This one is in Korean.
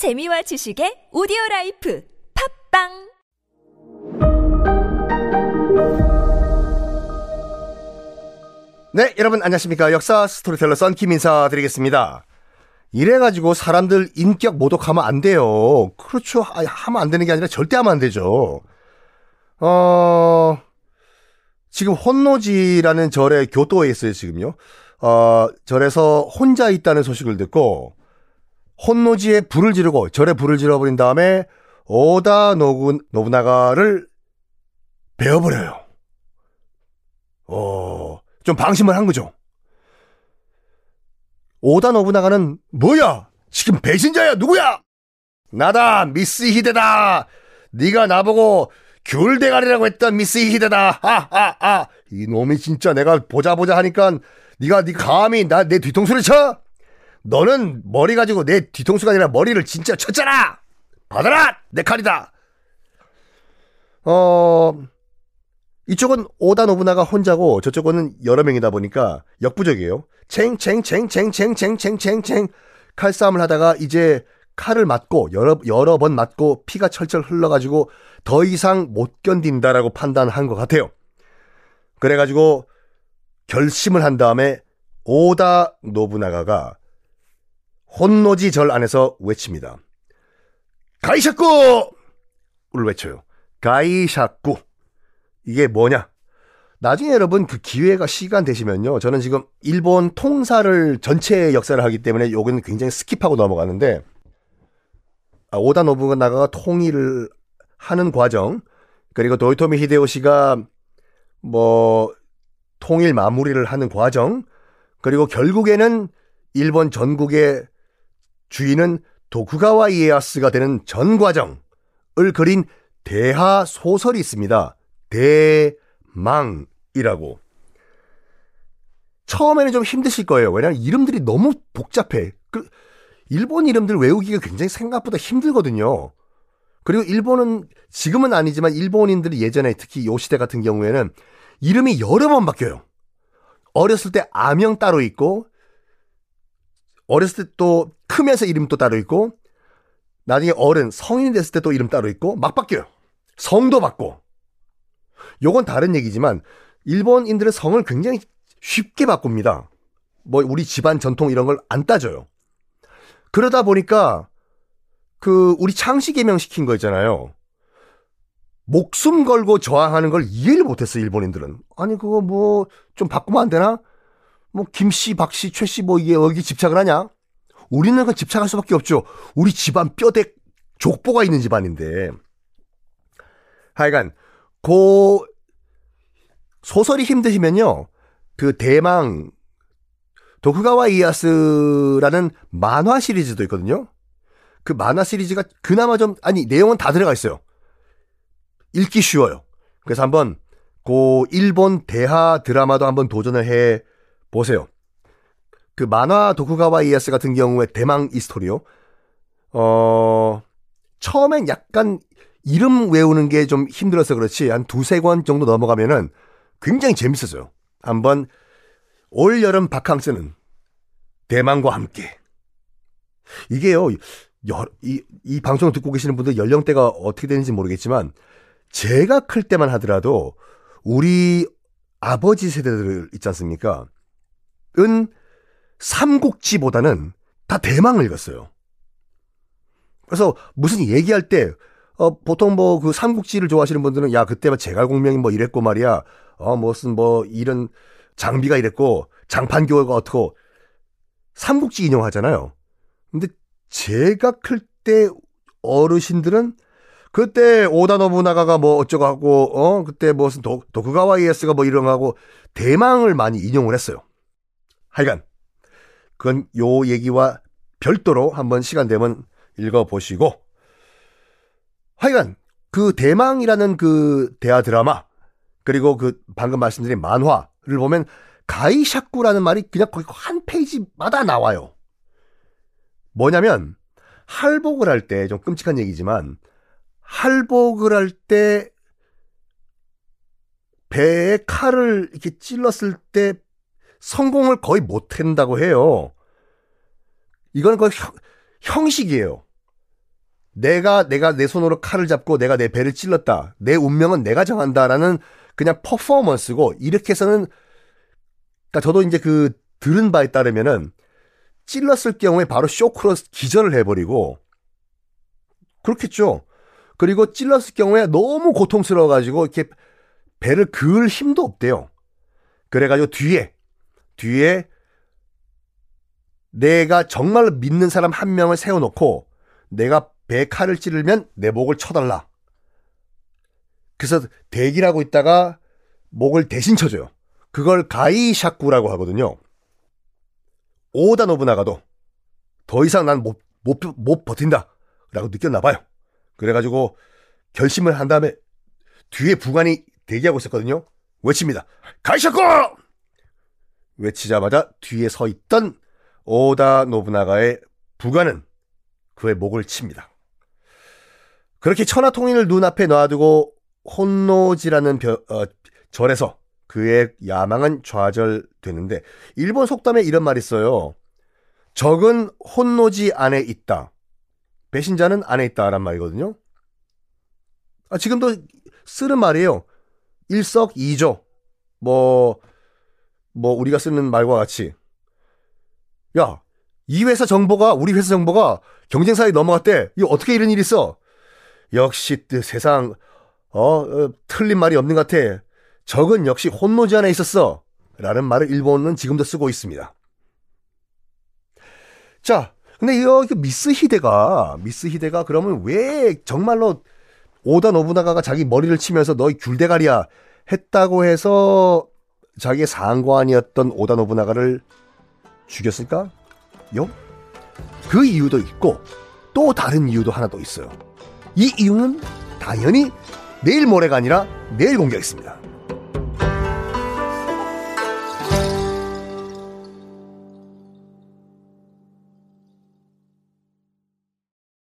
재미와 지식의 오디오 life 팟빵 네, 여러분 안녕하십니까. 역사 스토리텔러 썬킴 인사드리겠습니다. 이래 가지고 사람들 인격 모독하면 안 돼요. 그렇죠. 아, 하면 안 되는 게 아니라 절대 하면 안 되죠. 어, 지금 혼노지라는 절에 교토에 있어요, 지금요. 어, 절에서 혼자 있다는 소식을 듣고 혼노지에 불을 지르고 절에 불을 지러버린 다음에 오다 노구, 노부나가를 베어버려요. 어, 좀 방심을 한 거죠. 오다 노부나가는 뭐야? 지금 배신자야 누구야? 나다 미스 히데다. 네가 나보고 귤 대가리라고 했던 미스 히데다. 하하하. 이 놈이 진짜 내가 보자 보자 하니까 네가 네 감히 나 내 뒤통수를 쳐? 너는 머리 가지고 내 뒤통수가 아니라 머리를 진짜 쳤잖아. 받아라 내 칼이다. 어 이쪽은 오다 노부나가 혼자고 저쪽은 여러 명이다 보니까 역부족이에요. 챙챙챙챙챙챙챙챙챙 칼싸움을 하다가 이제 칼을 맞고 여러 여러 번 맞고 피가 철철 흘러가지고 더 이상 못 견딘다라고 판단한 것 같아요. 그래가지고 결심을 한 다음에 오다 노부나가가 혼노지 절 안에서 외칩니다. 介錯! 를 외쳐요. 介錯. 이게 뭐냐? 나중에 여러분 그 기회가 시간 되시면요. 저는 지금 일본 통사를 전체 역사를 하기 때문에 요건 굉장히 skip하고 넘어가는데 아, 오다 노부나가가 통일을 하는 과정 그리고 도요토미 히데요시가 뭐 통일 마무리를 하는 과정 그리고 결국에는 일본 전국의 주인은 도쿠가와 이에야스가 되는 전 과정을 그린 대하 소설이 있습니다. 대망이라고. 처음에는 좀 힘드실 거예요. 왜냐하면 이름들이 너무 복잡해. 그 일본 이름들 외우기가 굉장히 생각보다 힘들거든요. 그리고 일본은 지금은 아니지만 일본인들이 예전에 특히 요 시대 같은 경우에는 이름이 여러 번 바뀌어요. 어렸을 때 아명 따로 있고 어렸을 때 또 크면서 이름 또 따로 있고 나중에 어른 성인이 됐을 때 또 이름 따로 있고 막 바뀌어요. 성도 바꿔. 요건 다른 얘기지만 일본인들은 성을 굉장히 쉽게 바꿉니다. 뭐 우리 집안 전통 이런 걸 안 따져요. 그러다 보니까 그 우리 창씨 개명 시킨 거 있잖아요. 목숨 걸고 저항하는 걸 이해를 못했어 일본인들은. 아니 그거 뭐 좀 바꾸면 안 되나? 뭐 김씨, 박씨, 최씨 뭐 이게 여기 집착을 하냐? 우리는 그 집착할 수밖에 없죠. 우리 집안 뼈대 족보가 있는 집안인데. 하여간 고 소설이 힘드시면요. 그 대망 도쿠가와 이에야스라는 만화 시리즈도 있거든요. 그 만화 시리즈가 그나마 좀 아니 내용은 다 들어가 있어요. 읽기 쉬워요. 그래서 한번 고 일본 대하 드라마도 한번 도전을 해 보세요. 그 만화 도쿠가와 이에야스 같은 경우에 대망 이 스토리요. 어 처음엔 약간 이름 외우는 게 좀 힘들어서 그렇지 한 두세 권 정도 넘어가면은 굉장히 재밌었어요. 한번 올 여름 바캉스는 대망과 함께 이게요. 여, 이, 이 방송을 듣고 계시는 분들 연령대가 어떻게 되는지 모르겠지만 제가 클 때만 하더라도 우리 아버지 세대들 있지 않습니까? 은 삼국지보다는 다 대망을 읽었어요. 그래서 무슨 얘기할 때 어, 보통 뭐 그 삼국지를 좋아하시는 분들은 야 그때 제갈공명이 뭐 이랬고 말이야. 어 무슨 뭐 이런 장비가 이랬고 장판교가 어떻고 삼국지 인용하잖아요. 근데 제가 클 때 어르신들은 그때 오다 노부나가가 뭐 어쩌고 하고 어 그때 무슨 도, 도쿠가와 이에스가 뭐 이런 거 하고 대망을 많이 인용을 했어요. 하여간 그건 요 얘기와 별도로 한번 시간 되면 읽어 보시고 하여간 그 대망이라는 그 대하 드라마 그리고 그 방금 말씀드린 만화를 보면 가이샤쿠라는 말이 그냥 거기 한 페이지마다 나와요. 뭐냐면 할복을 할 때 좀 끔찍한 얘기지만 할복을 할 때 배에 칼을 이렇게 찔렀을 때 성공을 거의 못 한다고 해요. 이건 거의 형, 형식이에요. 내가 내가 내 손으로 칼을 잡고 내가 내 배를 찔렀다. 내 운명은 내가 정한다라는 그냥 퍼포먼스고 이렇게 해서는 그러니까 저도 이제 그 들은 바에 따르면은 찔렀을 경우에 바로 쇼크로 기절을 해버리고 그렇겠죠. 그리고 찔렀을 경우에 너무 고통스러워가지고 이렇게 배를 그을 힘도 없대요. 그래가지고 뒤에 뒤에 내가 정말 믿는 사람 한 명을 세워놓고 내가 배 칼을 찌르면 내 목을 쳐달라. 그래서 대기를 하고 있다가 목을 대신 쳐줘요. 그걸 가이샤쿠라고 하거든요. 오다 노부나가도 더 이상 난 못, 못, 못 버틴다. 라고 느꼈나 봐요. 그래가지고 결심을 한 다음에 뒤에 부관이 대기하고 있었거든요. 외칩니다. 가이샤쿠! 외치자마자 뒤에 서 있던 오다 노부나가의 부관은 그의 목을 칩니다. 그렇게 천하통일을 눈앞에 놔두고 혼노지라는 벼, 어, 절에서 그의 야망은 좌절되는데 일본 속담에 이런 말이 있어요. 적은 혼노지 안에 있다. 배신자는 안에 있다란 말이거든요. 아, 지금도 쓰는 말이에요. 일석이조. 뭐, 뭐, 우리가 쓰는 말과 같이. 야, 이 회사 정보가, 우리 회사 정보가 경쟁사에 넘어갔대. 이거 어떻게 이런 일이 있어? 역시 세상, 어, 어, 틀린 말이 없는 것 같아. 적은 역시 혼노지 안에 있었어. 라는 말을 일본은 지금도 쓰고 있습니다. 자, 근데 이 미스 히데가, 미스 히데가 그러면 왜 정말로 오다 노부나가가 자기 머리를 치면서 너희 귤대가리야 했다고 해서 자기의 상관이었던 오다 노부나가를 죽였을까? 요? 그 이유도 있고 또 다른 이유도 하나 더 있어요. 이 이유는 당연히 내일 모레가 아니라 내일 공개하겠습니다.